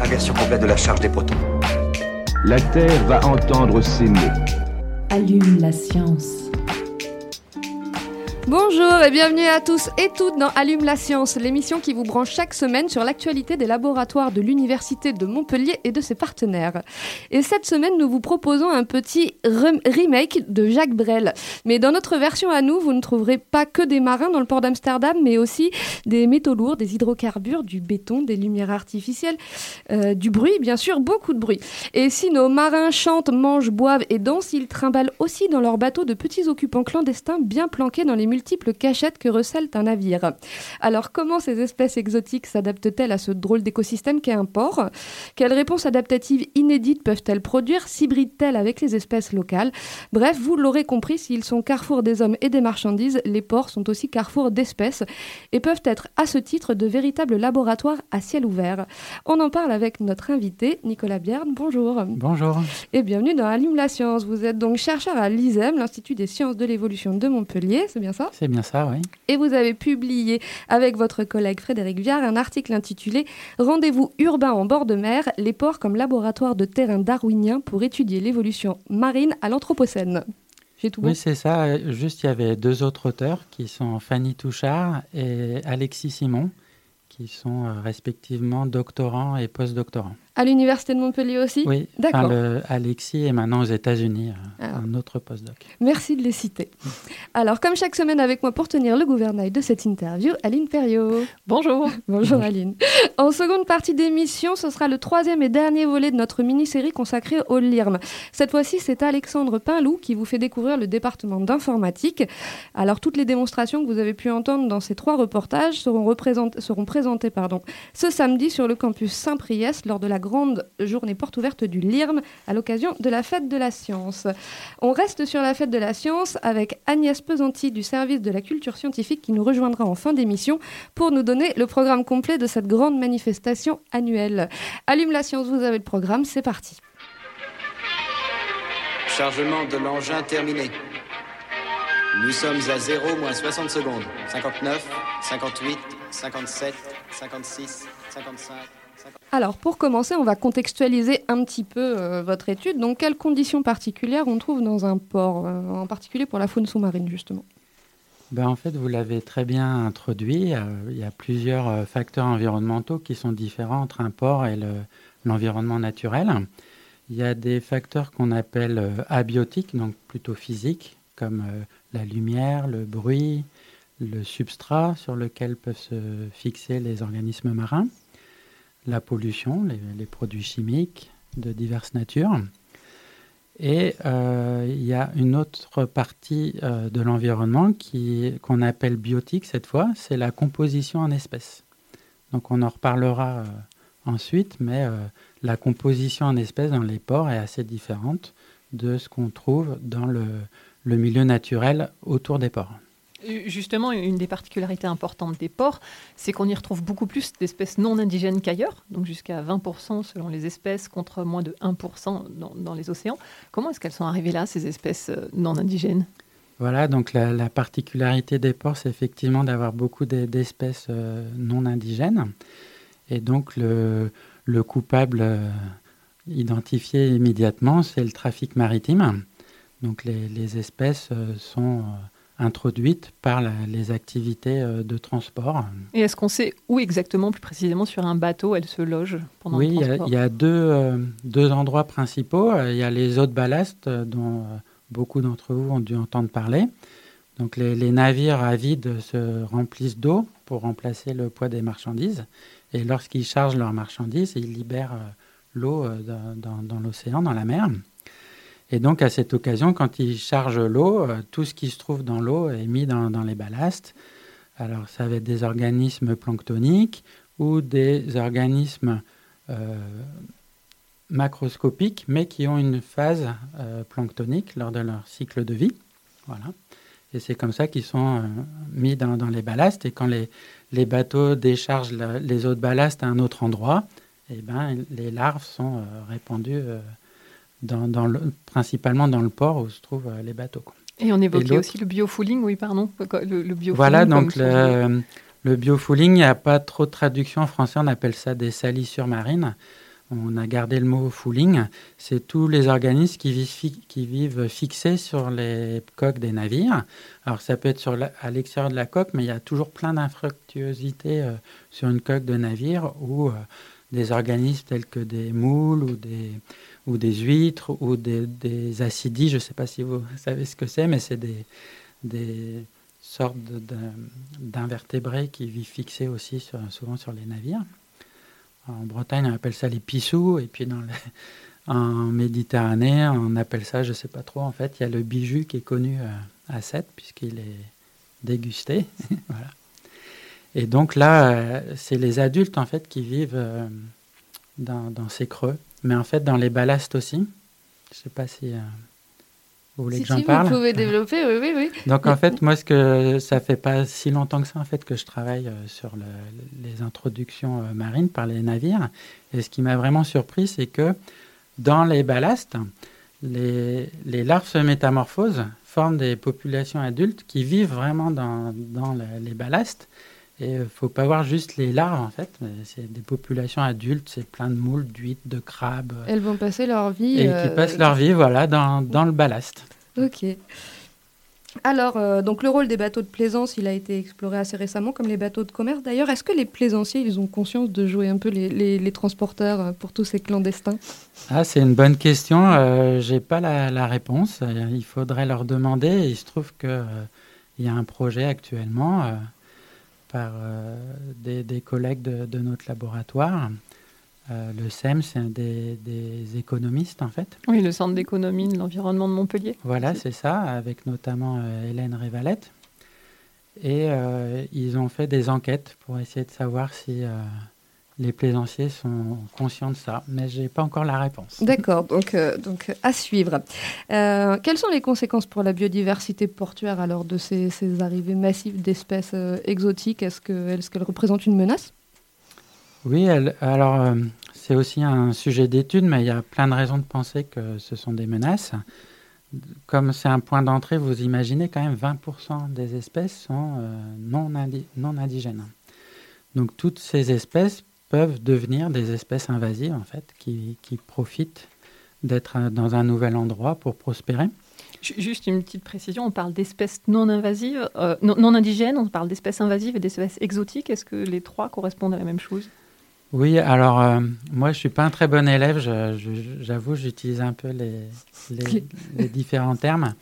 Inversion complète de la charge des protons. La Terre va entendre ces mots. Allume la science. Bonjour et bienvenue à tous et toutes dans Allume la science, l'émission qui vous branche chaque semaine sur l'actualité des laboratoires de l'Université de Montpellier et de ses partenaires. Et cette semaine, nous vous proposons un petit rem- remake de Jacques Brel. Mais dans notre version à nous, vous ne trouverez pas que des marins dans le port d'Amsterdam, mais aussi des métaux lourds, des hydrocarbures, du béton, des lumières artificielles, euh, du bruit, bien sûr, beaucoup de bruit. Et si nos marins chantent, mangent, boivent et dansent, ils trimballent aussi dans leurs bateaux de petits occupants clandestins bien planqués dans les multiples cachettes que recèle un navire. Alors comment ces espèces exotiques s'adaptent-elles à ce drôle d'écosystème qu'est un port? Quelles réponses adaptatives inédites peuvent-elles produire? S'hybrident-elles avec les espèces locales? Bref, vous l'aurez compris, s'ils sont carrefour des hommes et des marchandises, les ports sont aussi carrefour d'espèces et peuvent être à ce titre de véritables laboratoires à ciel ouvert. On en parle avec notre invité, Nicolas Bierne. Bonjour. Bonjour. Et bienvenue dans Allume la science. Vous êtes donc chercheur à l'ISEM, l'Institut des sciences de l'évolution de Montpellier, c'est bien ça? C'est bien ça, oui. Et vous avez publié avec votre collègue Frédéric Viard un article intitulé Rendez-vous urbain en bord de mer, les ports comme laboratoire de terrain darwinien pour étudier l'évolution marine à l'Anthropocène. J'ai tout bon Oui, c'est ça. Juste, il y avait deux autres auteurs qui sont Fanny Touchard et Alexis Simon, qui sont euh, respectivement doctorants et postdoctorants. À l'Université de Montpellier aussi Oui, D'accord. Alexis est maintenant aux États-Unis, euh, Ah. un autre postdoc. Merci de les citer. Alors, comme chaque semaine avec moi pour tenir le gouvernail de cette interview, Aline Perriot. Bonjour. Bonjour Aline. En seconde partie d'émission, ce sera le troisième et dernier volet de notre mini-série consacrée au LIRM. Cette fois-ci, c'est Alexandre Pinlou qui vous fait découvrir le département d'informatique. Alors, toutes les démonstrations que vous avez pu entendre dans ces trois reportages seront, représent- seront présentées pardon, ce samedi sur le campus Saint-Priest lors de la grande journée porte ouverte du LIRM à l'occasion de la fête de la science. On reste sur la fête de la science avec Agnès Pesanti du service de la culture scientifique qui nous rejoindra en fin d'émission pour nous donner le programme complet de cette grande manifestation annuelle. Allume la science, vous avez le programme, c'est parti. Chargement de l'engin terminé. Nous sommes à 0 moins 60 secondes. 59, 58, 57, 56, 55. Alors pour commencer, on va contextualiser un petit peu euh, votre étude. Donc quelles conditions particulières on trouve dans un port, euh, en particulier pour la faune sous-marine justement? Ben, en fait, vous l'avez très bien introduit. euh, il y a plusieurs facteurs environnementaux qui sont différents entre un port et le- l'environnement naturel. Il y a des facteurs qu'on appelle abiotiques, donc plutôt physiques, comme la lumière, le bruit, le substrat sur lequel peuvent se fixer les organismes marins, la pollution, les, produits chimiques de diverses natures. Et euh, il y a une autre partie euh, de l'environnement qu'on appelle biotique cette fois, c'est la composition en espèces. Donc on en reparlera euh, ensuite, mais la composition en espèces dans les ports est assez différente de ce qu'on trouve dans le, le milieu naturel autour des ports. Euh, Justement, une des particularités importantes des ports, c'est qu'on y retrouve beaucoup plus d'espèces non indigènes qu'ailleurs, donc jusqu'à 20% selon les espèces, contre moins de 1% dans, les océans. Comment est-ce qu'elles sont arrivées là, ces espèces euh, non indigènes? Voilà, donc la, la particularité des ports, c'est effectivement d'avoir beaucoup d'e- d'espèces euh, non indigènes. Et donc le, le coupable identifié immédiatement, c'est le trafic maritime. Donc les, espèces sont introduites par la- les activités euh, de transport. Et est-ce qu'on sait où exactement, plus précisément, sur un bateau, elles se logent pendant Oui, le il y a, transport? il y a deux, euh, deux endroits principaux. Euh, Il y a les eaux de ballast dont beaucoup d'entre vous ont dû entendre parler. Donc les, les navires avides se remplissent d'eau pour remplacer le poids des marchandises. Et lorsqu'ils chargent leurs marchandises, ils libèrent l'eau dans, dans- dans l'océan, dans la mer. Et donc à cette occasion, quand ils chargent l'eau, euh, tout ce qui se trouve dans l'eau est mis dans, les ballasts. Alors ça va être des organismes planctoniques ou des organismes euh, macroscopiques, mais qui ont une phase euh, planctonique lors de leur cycle de vie. Voilà. Et c'est comme ça qu'ils sont mis dans, les ballasts. Et quand les, bateaux déchargent les eaux de ballast à un autre endroit, eh ben, les larves sont répandues dans, dans le, principalement dans le port où se trouvent les bateaux. Quoi. Et on évoquait et aussi le biofouling, oui, pardon. Le, le biofouling voilà, donc le, le biofouling, il n'y a pas trop de traduction en français, on appelle ça des salissures marines. On a gardé le mot fouling. C'est tous les organismes qui vivent, qui vivent, fixés sur les coques des navires. Alors ça peut être sur la, à l'extérieur de la coque, mais il y a toujours plein d'infructuosités euh, sur une coque de navire ou euh, des organismes tels que des moules ou des, ou des huîtres ou des, des acidies. Je ne sais pas si vous savez ce que c'est, mais c'est des, des sortes d'invertébrés qui vivent fixés aussi souvent sur les navires. En Bretagne, on appelle ça les pissous, et puis dans en Méditerranée, on appelle ça, je ne sais pas trop, en fait, il y a le bijou qui est connu euh, à 7, puisqu'il est dégusté. voilà. Et donc là, euh, c'est les adultes, en fait, qui vivent euh, dans, dans, ces creux, mais en fait, dans les ballasts aussi. Je ne sais pas si... Vous voulez si, que j'en si, parle Vous pouvez développer, oui, oui, oui. Donc en fait, moi, ce que ça fait pas si longtemps que ça en fait que je travaille euh, sur le, les introductions euh, marines par les navires. Et ce qui m'a vraiment surpris, c'est que dans les ballasts, les, les, larves se métamorphosent, forment des populations adultes qui vivent vraiment dans, dans le, les ballasts. Et il ne faut pas voir juste les larves, en fait. C'est des populations adultes, c'est plein de moules, d'huîtres, de crabes. Elles vont passer leur vie. Et euh, qui passent leur vie, voilà, dans, dans le ballast. Ok. Alors, euh, donc le rôle des bateaux de plaisance, il a été exploré assez récemment, comme les bateaux de commerce. D'ailleurs, est-ce que les plaisanciers, ils ont conscience de jouer un peu les, les, les transporteurs pour tous ces clandestins? Ah, c'est une bonne question. Euh, J'ai pas la, la, réponse. Il faudrait leur demander. Il se trouve qu'il euh, y a un projet actuellement euh, par euh, des, des, collègues de, de, notre laboratoire. Euh, le SEM, c'est des, des, économistes, en fait. Oui, le Centre d'économie de l'environnement de Montpellier. Voilà, c'est ça, avec notamment euh, Hélène Révalette. Et euh, ils ont fait des enquêtes pour essayer de savoir si les plaisanciers sont conscients de ça, mais je n'ai pas encore la réponse. D'accord, donc, euh, donc à suivre. Euh, quelles sont les conséquences pour la biodiversité portuaire alors de ces, ces arrivées massives d'espèces euh, exotiques? Est-ce qu'elles est qu représentent une menace? Oui, elle, alors c'est aussi un sujet d'étude, mais il y a plein de raisons de penser que ce sont des menaces. Comme c'est un point d'entrée, vous imaginez quand même 20% des espèces sont non, indi non indigènes. Donc toutes ces espèces peuvent devenir des espèces invasives en fait, qui, qui profitent d'être dans un nouvel endroit pour prospérer. Juste une petite précision, on parle d'espèces non invasives, euh, non, non, indigènes, on parle d'espèces invasives et d'espèces exotiques. Est-ce que les trois correspondent à la même chose? Oui, alors euh, moi je suis pas un très bon élève, j'avoue, j'utilise un peu les, les, les, différents termes,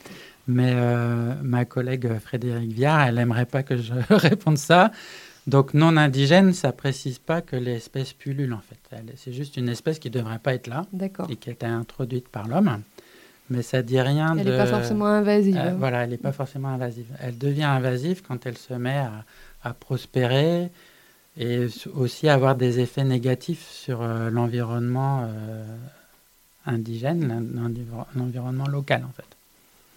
mais euh, ma collègue Frédéric Viard, elle aimerait pas que je réponde ça. Donc non indigène, ça précise pas que l'espèce pullule en fait. C'est juste une espèce qui ne devrait pas être là et qui a été introduite par l'homme. Mais ça dit rien elle de. Elle n'est pas forcément invasive. Euh, voilà, elle n'est pas forcément invasive. Elle devient invasive quand elle se met à, à prospérer et aussi avoir des effets négatifs sur euh, l'environnement euh, indigène, l'environnement local en fait.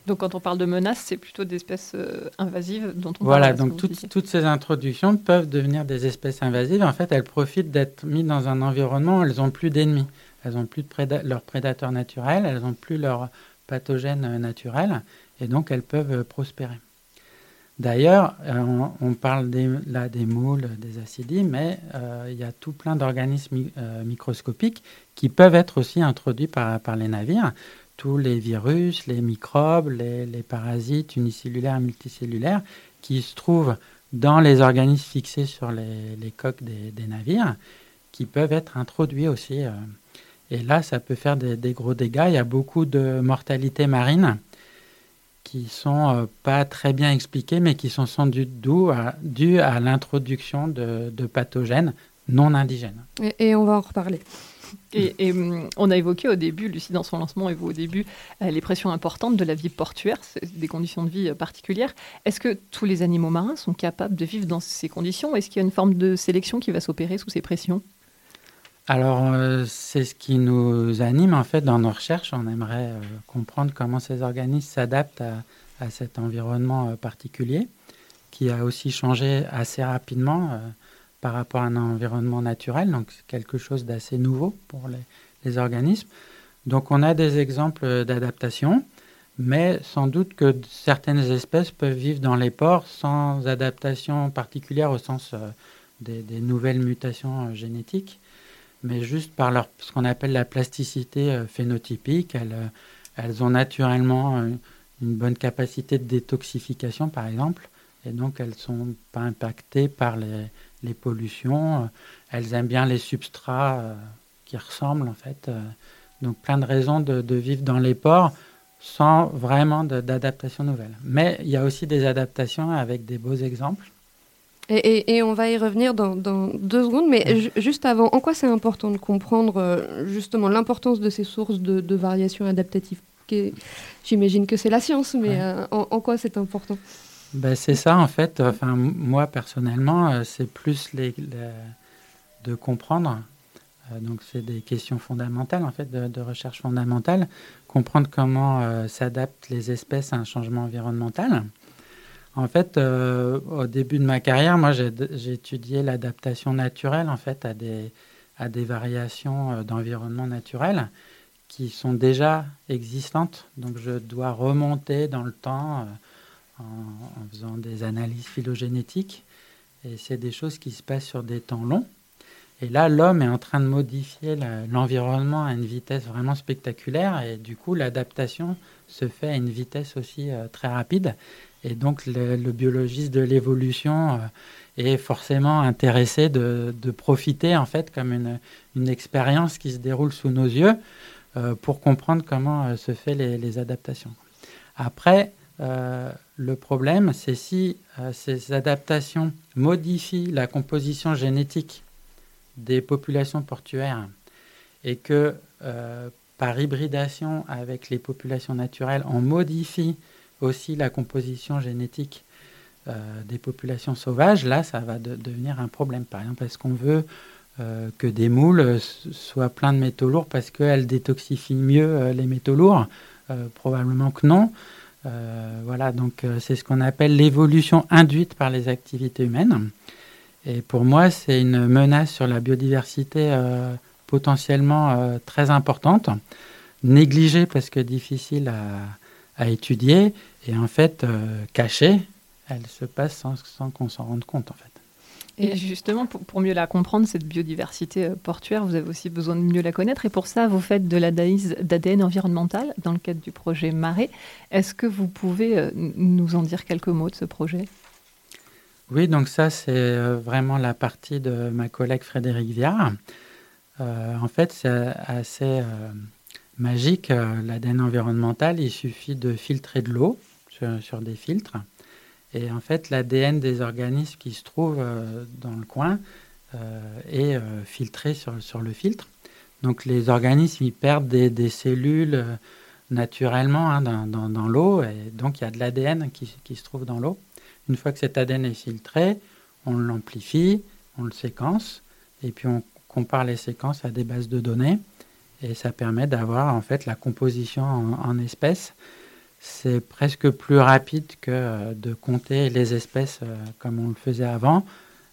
Donc quand on parle de menaces, c'est plutôt d'espèces euh, invasives dont on Voilà, parle, donc toutes, toutes, ces introductions peuvent devenir des espèces invasives. En fait, elles profitent d'être mises dans un environnement où elles n'ont plus d'ennemis. Elles n'ont plus de préda leurs prédateurs naturels, elles n'ont plus leurs pathogènes naturels, et donc elles peuvent euh, prospérer. D'ailleurs, euh, on, on, parle des, là des moules, des acidies, mais euh, il y a tout plein d'organismes mi microscopiques qui peuvent être aussi introduits par, par les navires tous les virus, les microbes, les, les, parasites unicellulaires multicellulaires qui se trouvent dans les organismes fixés sur les, les coques des, navires, qui peuvent être introduits aussi. Euh, et là, ça peut faire des, gros dégâts. Il y a beaucoup de mortalité marine qui sont euh, pas très bien expliquées, mais qui sont sans doute dues à, l'introduction de, de, pathogènes non indigènes. Et on va en reparler. Et, et, on a évoqué au début, Lucie dans son lancement et vous au début, euh, les pressions importantes de la vie portuaire, des conditions de vie particulières. Est-ce que tous les animaux marins sont capables de vivre dans ces conditions Est-ce qu'il y a une forme de sélection qui va s'opérer sous ces pressions? Alors, euh, c'est ce qui nous anime en fait dans nos recherches. On aimerait euh, comprendre comment ces organismes s'adaptent à, cet environnement euh, particulier, qui a aussi changé assez rapidement par rapport à un environnement naturel. Donc, c'est quelque chose d'assez nouveau pour les, organismes. Donc, on a des exemples d'adaptation, mais sans doute que certaines espèces peuvent vivre dans les ports sans adaptation particulière au sens des, des, nouvelles mutations génétiques mais juste par leur, ce qu'on appelle la plasticité euh, phénotypique. Elles, euh, elles ont naturellement euh, une bonne capacité de détoxification, par exemple, et donc elles ne sont pas impactées par les, les, pollutions. Elles aiment bien les substrats qui ressemblent, en fait. Donc plein de raisons de, de vivre dans les ports sans vraiment d'adaptation nouvelle. Mais il y a aussi des adaptations avec des beaux exemples. Et, on va y revenir dans, deux secondes, mais juste avant, en quoi c'est important de comprendre euh, justement l'importance de ces sources de, de variation adaptative J'imagine que c'est la science, mais euh, en, quoi c'est important? Ben, C'est ça en fait. Enfin, moi personnellement, euh, c'est plus de comprendre. donc c'est des questions fondamentales en fait, de, recherche fondamentale. Comprendre comment s'adaptent les espèces à un changement environnemental. En fait, euh, au début de ma carrière, moi, j'ai étudié l'adaptation naturelle en fait à des, à des variations euh, d'environnement naturel qui sont déjà existantes. Donc, je dois remonter dans le temps euh, en, faisant des analyses phylogénétiques. Et c'est des choses qui se passent sur des temps longs. Et là, l'homme est en train de modifier l'environnement à une vitesse vraiment spectaculaire. Et du coup, l'adaptation se fait à une vitesse aussi très rapide. Et donc le, biologiste de l'évolution euh, est forcément intéressé de, profiter en fait comme une, expérience qui se déroule sous nos yeux euh, pour comprendre comment euh, se fait les, adaptations. Après, le problème, c'est si ces adaptations modifient la composition génétique des populations portuaires et que par hybridation avec les populations naturelles, on modifie aussi la composition génétique euh, des populations sauvages, là, ça va devenir un problème. Par exemple, est-ce qu'on veut euh, que des moules soient pleins de métaux lourds parce qu'elles détoxifient mieux euh, les métaux lourds? Probablement que non. Voilà, donc c'est ce qu'on appelle l'évolution induite par les activités humaines. Et pour moi, c'est une menace sur la biodiversité potentiellement très importante, négligée parce que difficile à, étudier et en fait euh, cachée, elle se passe sans, sans qu'on s'en rende compte en fait. Et justement, pour, mieux la comprendre, cette biodiversité euh, portuaire, vous avez aussi besoin de mieux la connaître. Et pour ça, vous faites de l'analyse d'ADN environnemental dans le cadre du projet Marais. Est-ce que vous pouvez euh, nous en dire quelques mots de ce projet? Oui, donc ça, c'est vraiment la partie de ma collègue Frédéric Viard. en fait, c'est assez magique, euh, l'ADN environnemental, il suffit de filtrer de l'eau sur, des filtres. Et en fait, l'ADN des organismes qui se trouvent euh, dans le coin euh, est filtré sur, le filtre. Donc les organismes, ils perdent des, cellules naturellement hein, dans, l'eau. Et donc il y a de l'ADN qui, qui, se trouve dans l'eau. Une fois que cet ADN est filtré, on l'amplifie, on le séquence, et puis on compare les séquences à des bases de données. Et ça permet d'avoir en fait la composition en, espèces. C'est presque plus rapide que euh, de compter les espèces euh, comme on le faisait avant.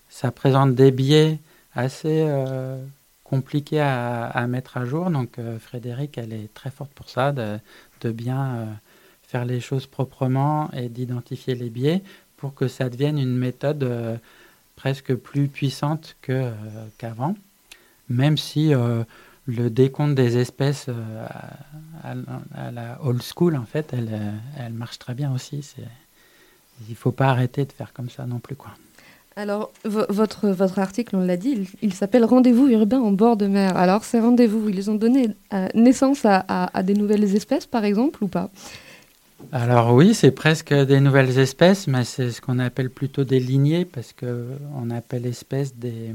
Ça présente des biais assez euh, compliqués à, mettre à jour. Donc Frédéric, elle est très forte pour ça, de, de bien faire les choses proprement et d'identifier les biais pour que ça devienne une méthode presque plus puissante qu'avant. même si le décompte des espèces euh, à, la old school, en fait, elle, euh, elle marche très bien aussi. Il ne faut pas arrêter de faire comme ça non plus. Quoi. Alors, votre, votre article, on l'a dit, il, s'appelle Rendez-vous urbain en bord de mer. Alors, ces rendez-vous, ils ont donné euh, naissance à, à, des nouvelles espèces, par exemple, ou pas? Alors oui, c'est presque des nouvelles espèces, mais c'est ce qu'on appelle plutôt des lignées, parce qu'on appelle espèces des,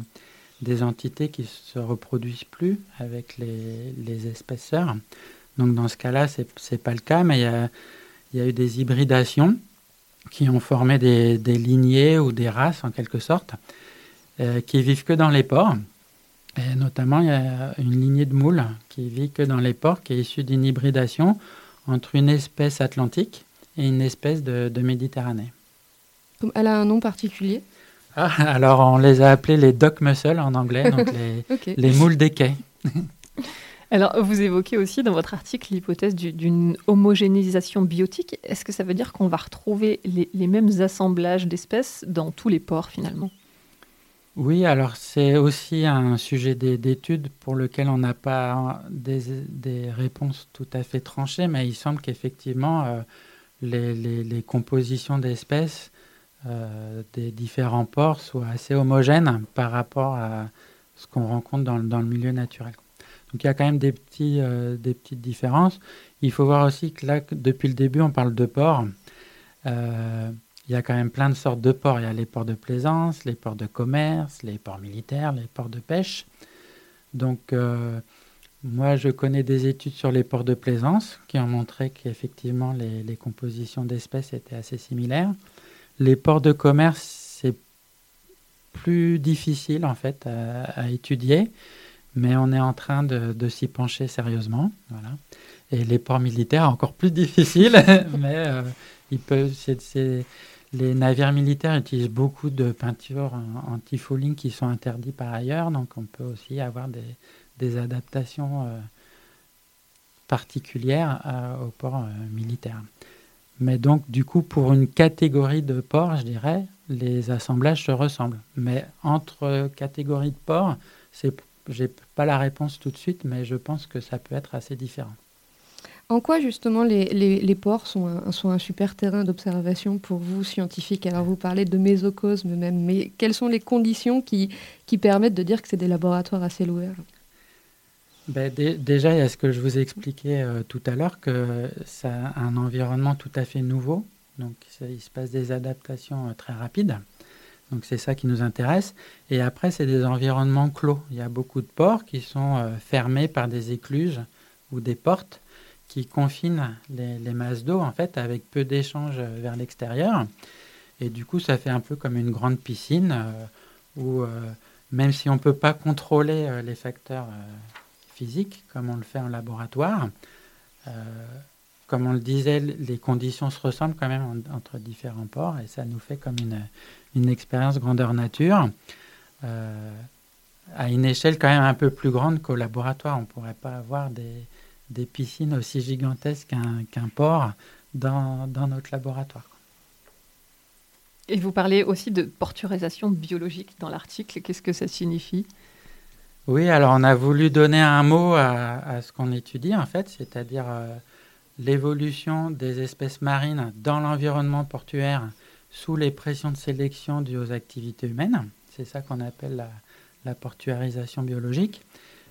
des entités qui se reproduisent plus avec les, les. Donc dans ce cas-là, ce n'est pas le cas, mais il y a, eu des hybridations qui ont formé des, lignées ou des races en quelque sorte, euh, qui vivent que dans les ports. Et notamment, il y a une lignée de moules qui vit que dans les ports, qui est issue d'une hybridation entre une espèce atlantique et une espèce de Méditerranée. Elle a un nom particulier? Ah, alors on les a appelés les dock mussels en anglais, donc les, moules des quais. Alors, vous évoquez aussi dans votre article l'hypothèse du- d'une homogénéisation biotique. Est-ce que ça veut dire qu'on va retrouver les, les mêmes assemblages d'espèces dans tous les ports finalement? Oui, alors c'est aussi un sujet d'é- d'étude pour lequel on n'a pas des, des réponses tout à fait tranchées, mais il semble qu'effectivement euh, les, les- les compositions d'espèces euh, des différents ports soient assez homogènes par rapport à ce qu'on rencontre dans, le- milieu naturel. Donc il y a quand même des, petits, euh, des petites différences. Il faut voir aussi que là, depuis le début, on parle de ports. Euh, il y a quand même plein de sortes de ports. Il y a les ports de plaisance, les ports de commerce, les ports militaires, les ports de pêche. Donc, moi, je connais des études sur les ports de plaisance qui ont montré qu'effectivement, les, les compositions d'espèces étaient assez similaires. Les ports de commerce, c'est plus difficile, en fait, à, étudier, mais on est en train de, s'y pencher sérieusement. Voilà. Et les ports militaires, encore plus difficile, mais euh, ils peuvent, les navires militaires utilisent beaucoup de peintures anti-fouling qui sont interdites par ailleurs, donc on peut aussi avoir des, adaptations euh, particulières à- aux ports euh, militaires. Mais donc, du coup, pour une catégorie de ports, je dirais, les assemblages se ressemblent. Mais entre catégories de ports, c'est, j'ai pas la réponse tout de suite, mais je pense que ça peut être assez différent. En quoi justement les, les, ports sont un, sont un super terrain d'observation pour vous, scientifiques? Alors vous parlez de mésocosme même, mais quelles sont les conditions qui, qui permettent de dire que c'est des laboratoires à ciel Ben, dé- déjà, il y a ce que je vous expliquais euh, tout à l'heure, que c'est un environnement tout à fait nouveau. Donc, il se passe des adaptations euh, très rapides. Donc, c'est ça qui nous intéresse. Et après, c'est des environnements clos. Il y a beaucoup de ports qui sont euh, fermés par des écluses ou des portes qui confinent les, les masses d'eau, en fait, avec peu d'échanges vers l'extérieur. Et du coup, ça fait un peu comme une grande piscine où, même si on ne peut pas contrôler les facteurs comme on le fait en laboratoire. Euh, comme on le disait, les conditions se ressemblent quand même en- entre différents ports et ça nous fait comme une, expérience grandeur nature euh, à une échelle quand même un peu plus grande qu'au laboratoire. On ne pourrait pas avoir des, piscines aussi gigantesques qu'un port dans, notre laboratoire. Et vous parlez aussi de portuarisation biologique dans l'article. Qu'est-ce que ça signifie? Oui, alors on a voulu donner un mot à, ce qu'on étudie en fait, c'est-à-dire euh, l'évolution des espèces marines dans l'environnement portuaire sous les pressions de sélection dues aux activités humaines. C'est ça qu'on appelle la, portuarisation biologique.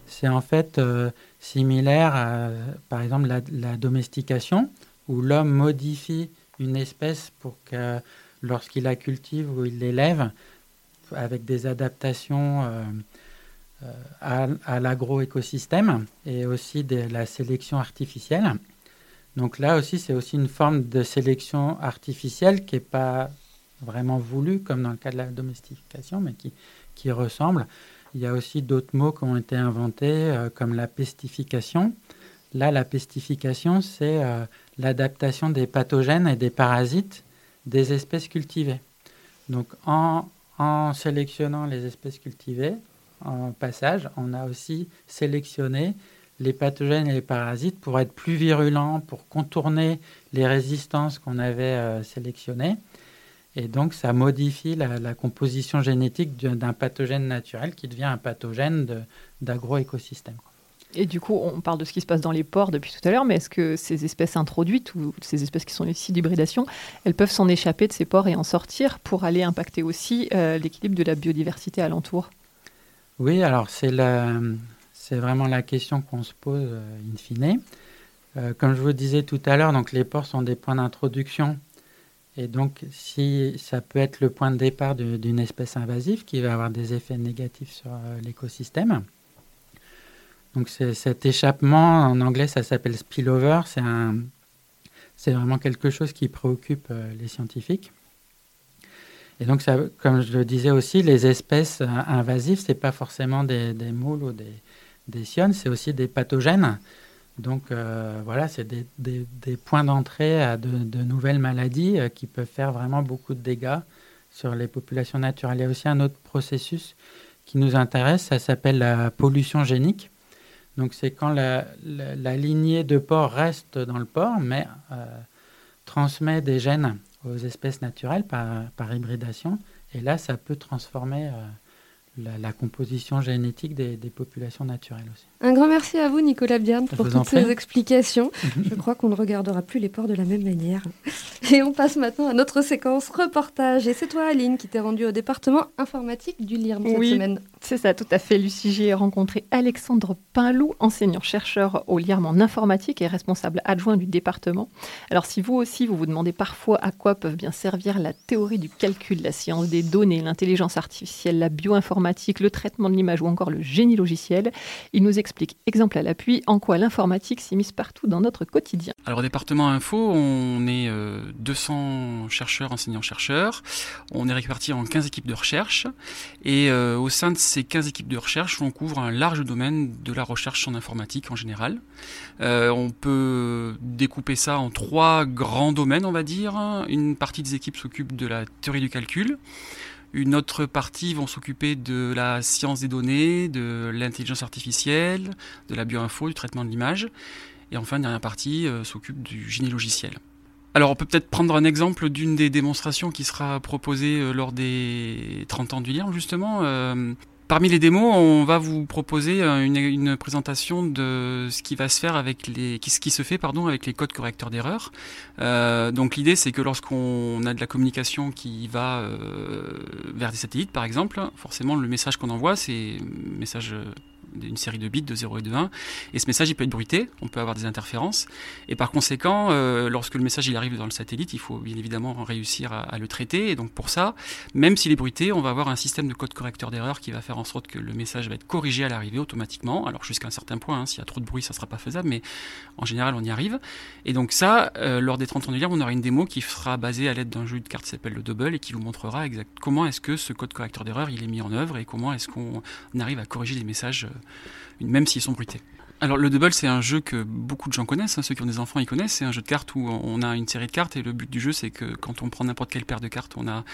C'est en fait euh, similaire à, par exemple, la, domestication, où l'homme modifie une espèce pour que lorsqu'il la cultive ou il l'élève, avec des adaptations euh, à, à l'agroécosystème et aussi de la sélection artificielle. Donc là aussi, c'est aussi une forme de sélection artificielle qui n'est pas vraiment voulue, comme dans le cas de la domestication, mais qui, qui ressemble. Il y a aussi d'autres mots qui ont été inventés, euh, comme la pestification. Là, la pestification, c'est euh, l'adaptation des pathogènes et des parasites des espèces cultivées. Donc en, en sélectionnant les espèces cultivées, en passage, on a aussi sélectionné les pathogènes et les parasites pour être plus virulents, pour contourner les résistances qu'on avait euh, sélectionnées. Et donc, ça modifie la, composition génétique d'un pathogène naturel qui devient un pathogène d'agroécosystème. Et du coup, on parle de ce qui se passe dans les ports depuis tout à l'heure, mais est-ce que ces espèces introduites ou ces espèces qui sont ici d'hybridation, elles peuvent s'en échapper de ces ports et en sortir pour aller impacter aussi euh, l'équilibre de la biodiversité alentour? Oui, alors c'est vraiment la question qu'on se pose euh, in fine. Euh, comme je vous disais tout à l'heure, donc les ports sont des points d'introduction. Et donc, si ça peut être le point de départ d'une espèce invasive qui va avoir des effets négatifs sur euh, l'écosystème. Donc, cet échappement, en anglais, ça s'appelle spillover. C'est vraiment quelque chose qui préoccupe les scientifiques. Et donc, comme je le disais aussi, les espèces invasives, c'est pas forcément des, des, moules ou des, des c'est aussi des pathogènes. Donc euh, voilà, c'est des, points d'entrée à de, nouvelles maladies euh, qui peuvent faire vraiment beaucoup de dégâts sur les populations naturelles. Il y a aussi un autre processus qui nous intéresse, ça s'appelle la pollution génique. Donc c'est quand la, lignée de porc reste dans le porc, mais euh, transmet des gènes aux espèces naturelles par, par, hybridation. Et là, ça peut transformer euh, la, la, composition génétique des, des, populations naturelles aussi. Un grand merci à vous, Nicolas Bierne, pour toutes ces explications. Je crois qu'on ne regardera plus les porcs de la même manière. Et on passe maintenant à notre séquence reportage. Et c'est toi, Aline, qui t'es rendue au département informatique du LIRM cette oui, semaine. C'est ça, tout à fait. Lucie, j'ai rencontré Alexandre Pinlou, enseignant-chercheur au LIRM en informatique et responsable adjoint du département. Alors, si vous aussi, vous vous demandez parfois à quoi peuvent bien servir la théorie du calcul, la science des données, l'intelligence artificielle, la bioinformatique, le traitement de l'image ou encore le génie logiciel, il nous explique, exemple à l'appui, en quoi l'informatique s'immisce partout dans notre quotidien. Alors, au département info, on est euh, 200 chercheurs, enseignants-chercheurs. On est répartis en 15 équipes de recherche. Et euh, au sein de ces 15 équipes de recherche, on couvre un large domaine de la recherche en informatique en général. Euh, on peut découper ça en trois grands domaines, on va dire. Une partie des équipes s'occupe de la théorie du calcul. Une autre partie vont s'occuper de la science des données, de l'intelligence artificielle, de la bioinfo, du traitement de l'image. Et enfin, une dernière partie euh, s'occupe du génie logiciel. Alors on peut peut-être prendre un exemple d'une des démonstrations qui sera proposée euh, lors des 30 ans du LIRM justement. Parmi les démos, on va vous proposer une, une, présentation de ce qui se fait avec les codes correcteurs d'erreur. Euh, donc l'idée c'est que lorsqu'on a de la communication qui va euh, vers des satellites par exemple, forcément le message qu'on envoie c'est message une série de bits de 0 et de 1 et ce message il peut être bruité, on peut avoir des interférences. Et par conséquent euh, lorsque le message il arrive dans le satellite il faut bien évidemment réussir à, le traiter. Et donc pour ça même s'il est bruité on va avoir un système de code correcteur d'erreur qui va faire en sorte que le message va être corrigé à l'arrivée automatiquement. Alors jusqu'à un certain point hein, s'il y a trop de bruit ça sera pas faisable mais en général on y arrive. Et donc ça euh, lors des 30 ans de on aura une démo qui sera basée à l'aide d'un jeu de cartes qui s'appelle le double et qui vous montrera exact comment est-ce que ce code correcteur d'erreur il est mis en œuvre et comment est-ce qu'on arrive à corriger les messages même s'ils sont bruités. Alors le double c'est un jeu que beaucoup de gens connaissent, hein, ceux qui ont des enfants ils connaissent, c'est un jeu de cartes où on a une série de cartes et le but du jeu c'est que quand on prend n'importe quelle paire de cartes on a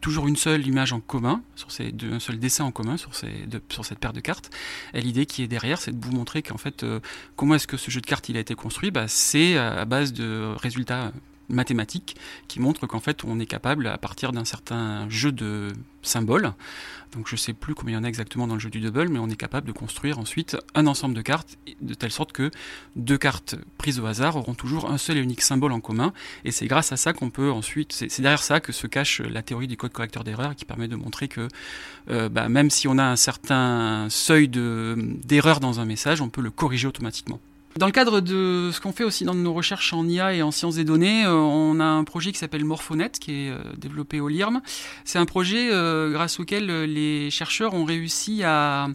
toujours une seule image en commun, un seul dessin en commun sur, cette paire de cartes. Et l'idée qui est derrière c'est de vous montrer qu'en fait euh, comment est-ce que ce jeu de cartes il a été construit, bah, c'est à base de résultats mathématiques qui montrent qu'en fait on est capable à partir d'un certain jeu de symboles donc je sais plus combien il y en a exactement dans le jeu du double, mais on est capable de construire ensuite un ensemble de cartes de telle sorte que deux cartes prises au hasard auront toujours un seul et unique symbole en commun. Et c'est grâce à ça qu'on peut ensuite, c'est derrière ça que se cache la théorie du code correcteur d'erreur qui permet de montrer que euh, bah, même si on a un certain seuil d'erreur dans un message, on peut le corriger automatiquement. Dans le cadre de ce qu'on fait aussi dans nos recherches en IA et en sciences des données, euh, on a un projet qui s'appelle Morphonet, qui est euh, développé au LIRM. C'est un projet euh, grâce auquel les chercheurs ont réussi à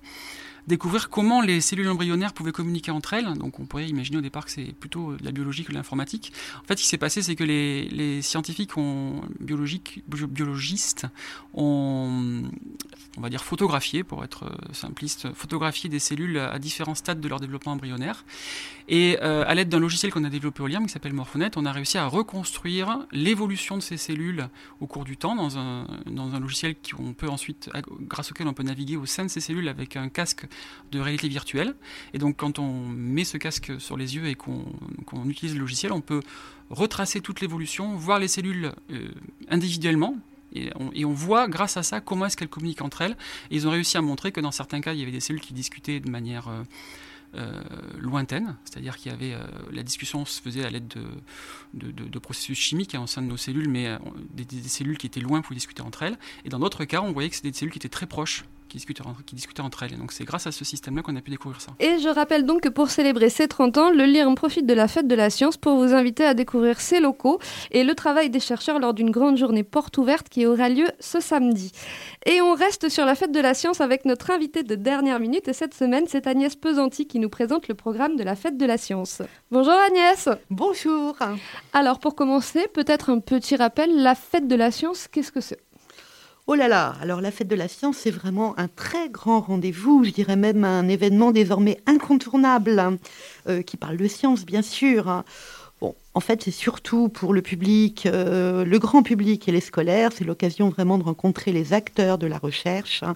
découvrir comment les cellules embryonnaires pouvaient communiquer entre elles. Donc on pourrait imaginer au départ que c'est plutôt de la biologie que de l'informatique. En fait, ce qui s'est passé, c'est que les, scientifiques ont, biologistes ont, on va dire, photographié, pour être simpliste, photographié des cellules à différents stades de leur développement embryonnaire. Et euh, à l'aide d'un logiciel qu'on a développé au LIRM qui s'appelle Morphonet, on a réussi à reconstruire l'évolution de ces cellules au cours du temps dans un, dans un logiciel peut ensuite, grâce auquel on peut naviguer au sein de ces cellules avec un casque de réalité virtuelle. Et donc quand on met ce casque sur les yeux et qu'on qu utilise le logiciel, on peut retracer toute l'évolution, voir les cellules euh, individuellement, et on, voit grâce à ça comment est-ce qu'elles communiquent entre elles. Ils ont réussi à montrer que dans certains cas, il y avait des cellules qui discutaient de manière euh, euh, lointaine, c'est-à-dire qu'il y avait euh, la discussion se faisait à l'aide de, processus chimiques hein, au sein de nos cellules, mais des, des, cellules qui étaient loin pour discuter entre elles. Et dans d'autres cas, on voyait que c'était des cellules qui étaient très proches qui discutaient, qui discutaient entre elles. Et donc c'est grâce à ce système-là qu'on a pu découvrir ça. Et je rappelle donc que pour célébrer ses 30 ans, le LIRM profite de la fête de la science pour vous inviter à découvrir ses locaux et le travail des chercheurs lors d'une grande journée porte ouverte qui aura lieu ce samedi. Et on reste sur la fête de la science avec notre invité de dernière minute. Et cette semaine, c'est Agnès Pesanti qui nous présente le programme de la fête de la science. Bonjour Agnès. Bonjour. Alors pour commencer, peut-être un petit rappel, la fête de la science, qu'est-ce que c'est? Oh là là, alors la fête de la science, c'est vraiment un très grand rendez-vous, je dirais même un événement désormais incontournable, euh, qui parle de science, bien sûr. hein. Bon, en fait, c'est surtout pour le public, euh, le grand public et les scolaires, c'est l'occasion vraiment de rencontrer les acteurs de la recherche. hein.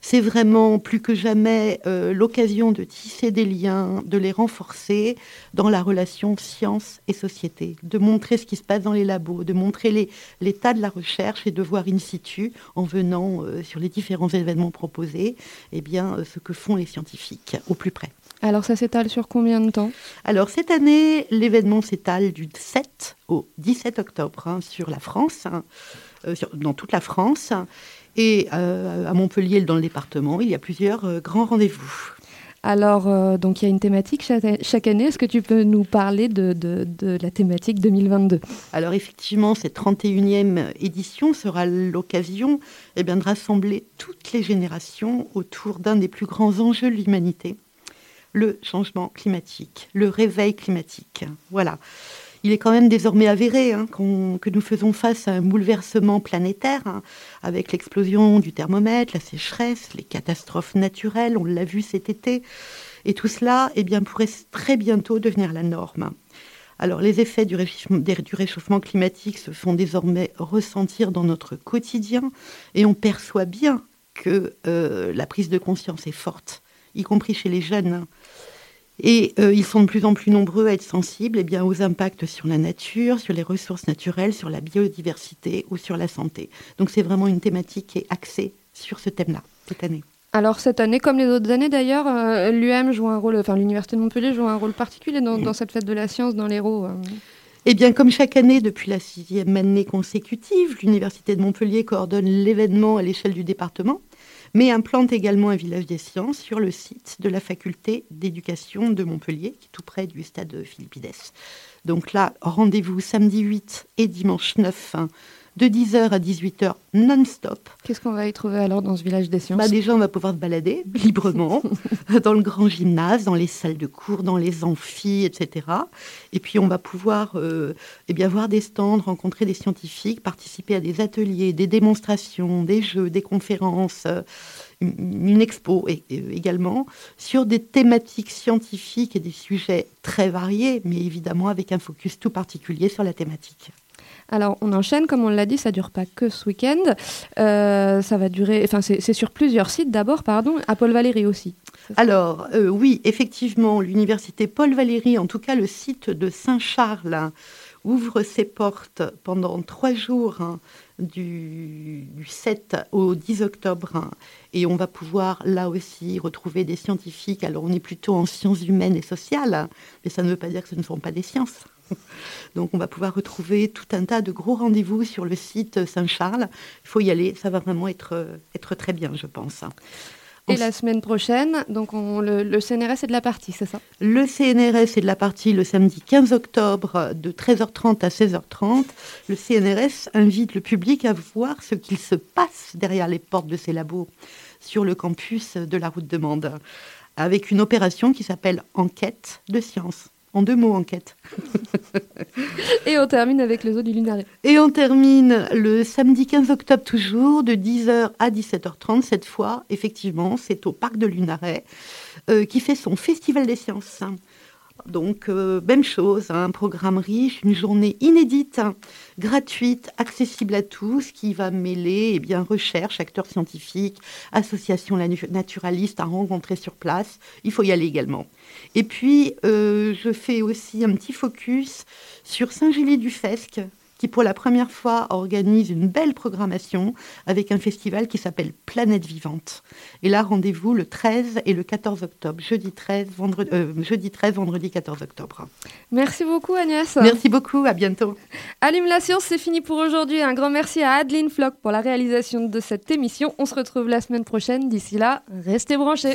C'est vraiment plus que jamais euh, l'occasion de tisser des liens, de les renforcer dans la relation science et société, de montrer ce qui se passe dans les labos, de montrer l'état de la recherche et de voir in situ, en venant euh, sur les différents événements proposés, eh bien, euh, ce que font les scientifiques au plus près. Alors ça s'étale sur combien de temps? Alors cette année, l'événement s'étale du 7 au 17 octobre hein, sur la France, hein, sur- dans toute la France. Et euh, à Montpellier, dans le département, il y a plusieurs euh, grands rendez-vous. Alors, euh, donc il y a une thématique chaque, chaque année. Est-ce que tu peux nous parler de, de- de la thématique 2022 Alors effectivement, cette 31e édition sera l'occasion eh bien, de rassembler toutes les générations autour d'un des plus grands enjeux de l'humanité, le changement climatique, le réveil climatique. Voilà. Il est quand même désormais avéré hein, que nous faisons face à un bouleversement planétaire hein, avec l'explosion du thermomètre, la sécheresse, les catastrophes naturelles, on l'a vu cet été. Et tout cela eh pourrait très bientôt devenir la norme. Alors, les effets du réchauffement, climatique se font désormais ressentir dans notre quotidien et on perçoit bien que euh, la prise de conscience est forte, y compris chez les jeunes. Et euh, ils sont de plus en plus nombreux à être sensibles eh bien, aux impacts sur la nature, sur les ressources naturelles, sur la biodiversité ou sur la santé. Donc c'est vraiment une thématique qui est axée sur ce thème-là cette année. Alors cette année, comme les autres années d'ailleurs, euh, l'UM joue un rôle, enfin l'Université de Montpellier joue un rôle particulier dans, dans cette fête de la science dans l'Hérault. euh. Eh bien, comme chaque année depuis la sixième année consécutive, l'Université de Montpellier coordonne l'événement à l'échelle du département, mais implante également un village des sciences sur le site de la faculté d'éducation de Montpellier, qui est tout près du stade Philippides. Donc là, rendez-vous samedi 8 et dimanche 9, hein, de 10h à 18h non-stop. Qu'est-ce qu'on va y trouver alors dans ce village des sciences Bah, déjà, on va pouvoir se balader librement dans le grand gymnase, dans les salles de cours, dans les amphis, etc. Et puis, on va pouvoir euh, eh bien, voir des stands, rencontrer des scientifiques, participer à des ateliers, des démonstrations, des jeux, des conférences, euh, une, expo également sur des thématiques scientifiques et des sujets très variés, mais évidemment avec un focus tout particulier sur la thématique. Alors, on enchaîne, comme on l'a dit, ça dure pas que ce week-end. Euh, ça va durer, enfin, c'est sur plusieurs sites d'abord, pardon, à Paul Valéry aussi. Alors, euh, oui, effectivement, l'université Paul Valéry, en tout cas le site de Saint-Charles, ouvre ses portes pendant trois jours, hein, du, du 7 au 10 octobre. hein, et on va pouvoir là aussi retrouver des scientifiques. Alors, on est plutôt en sciences humaines et sociales, hein, mais ça ne veut pas dire que ce ne sont pas des sciences. Donc, on va pouvoir retrouver tout un tas de gros rendez-vous sur le site Saint-Charles. Il faut y aller, ça va vraiment être, euh, être très bien, je pense. Et la semaine prochaine, donc on- le, le CNRS est de la partie, c'est ça? Le CNRS est de la partie le samedi 15 octobre de 13h30 à 16h30. Le CNRS invite le public à voir ce qu'il se passe derrière les portes de ces labos sur le campus de la route de Mende, avec une opération qui s'appelle Enquête de science. En deux mots, enquête. Et on termine avec les eaux du Lunaret. Et on termine le samedi 15 octobre toujours, de 10h à 17h30. Cette fois, effectivement, c'est au Parc de Lunaret euh, qui fait son Festival des sciences. Donc, euh, même chose, hein, un programme riche, une journée inédite, gratuite, accessible à tous, qui va mêler eh bien, recherche, acteurs scientifiques, associations naturalistes à rencontrer sur place. Il faut y aller également. Et puis, euh, je fais aussi un petit focus sur Saint-Gély-du-Fesque, qui pour la première fois organise une belle programmation avec un festival qui s'appelle Planète Vivante. Et là, rendez-vous le 13 et le 14 octobre, jeudi 13, vendredi, euh, jeudi 13, vendredi 14 octobre. Merci beaucoup Agnès. Merci beaucoup, à bientôt. Allume la science, c'est fini pour aujourd'hui. Un grand merci à Adeline Flock pour la réalisation de cette émission. On se retrouve la semaine prochaine. D'ici là, restez branchés.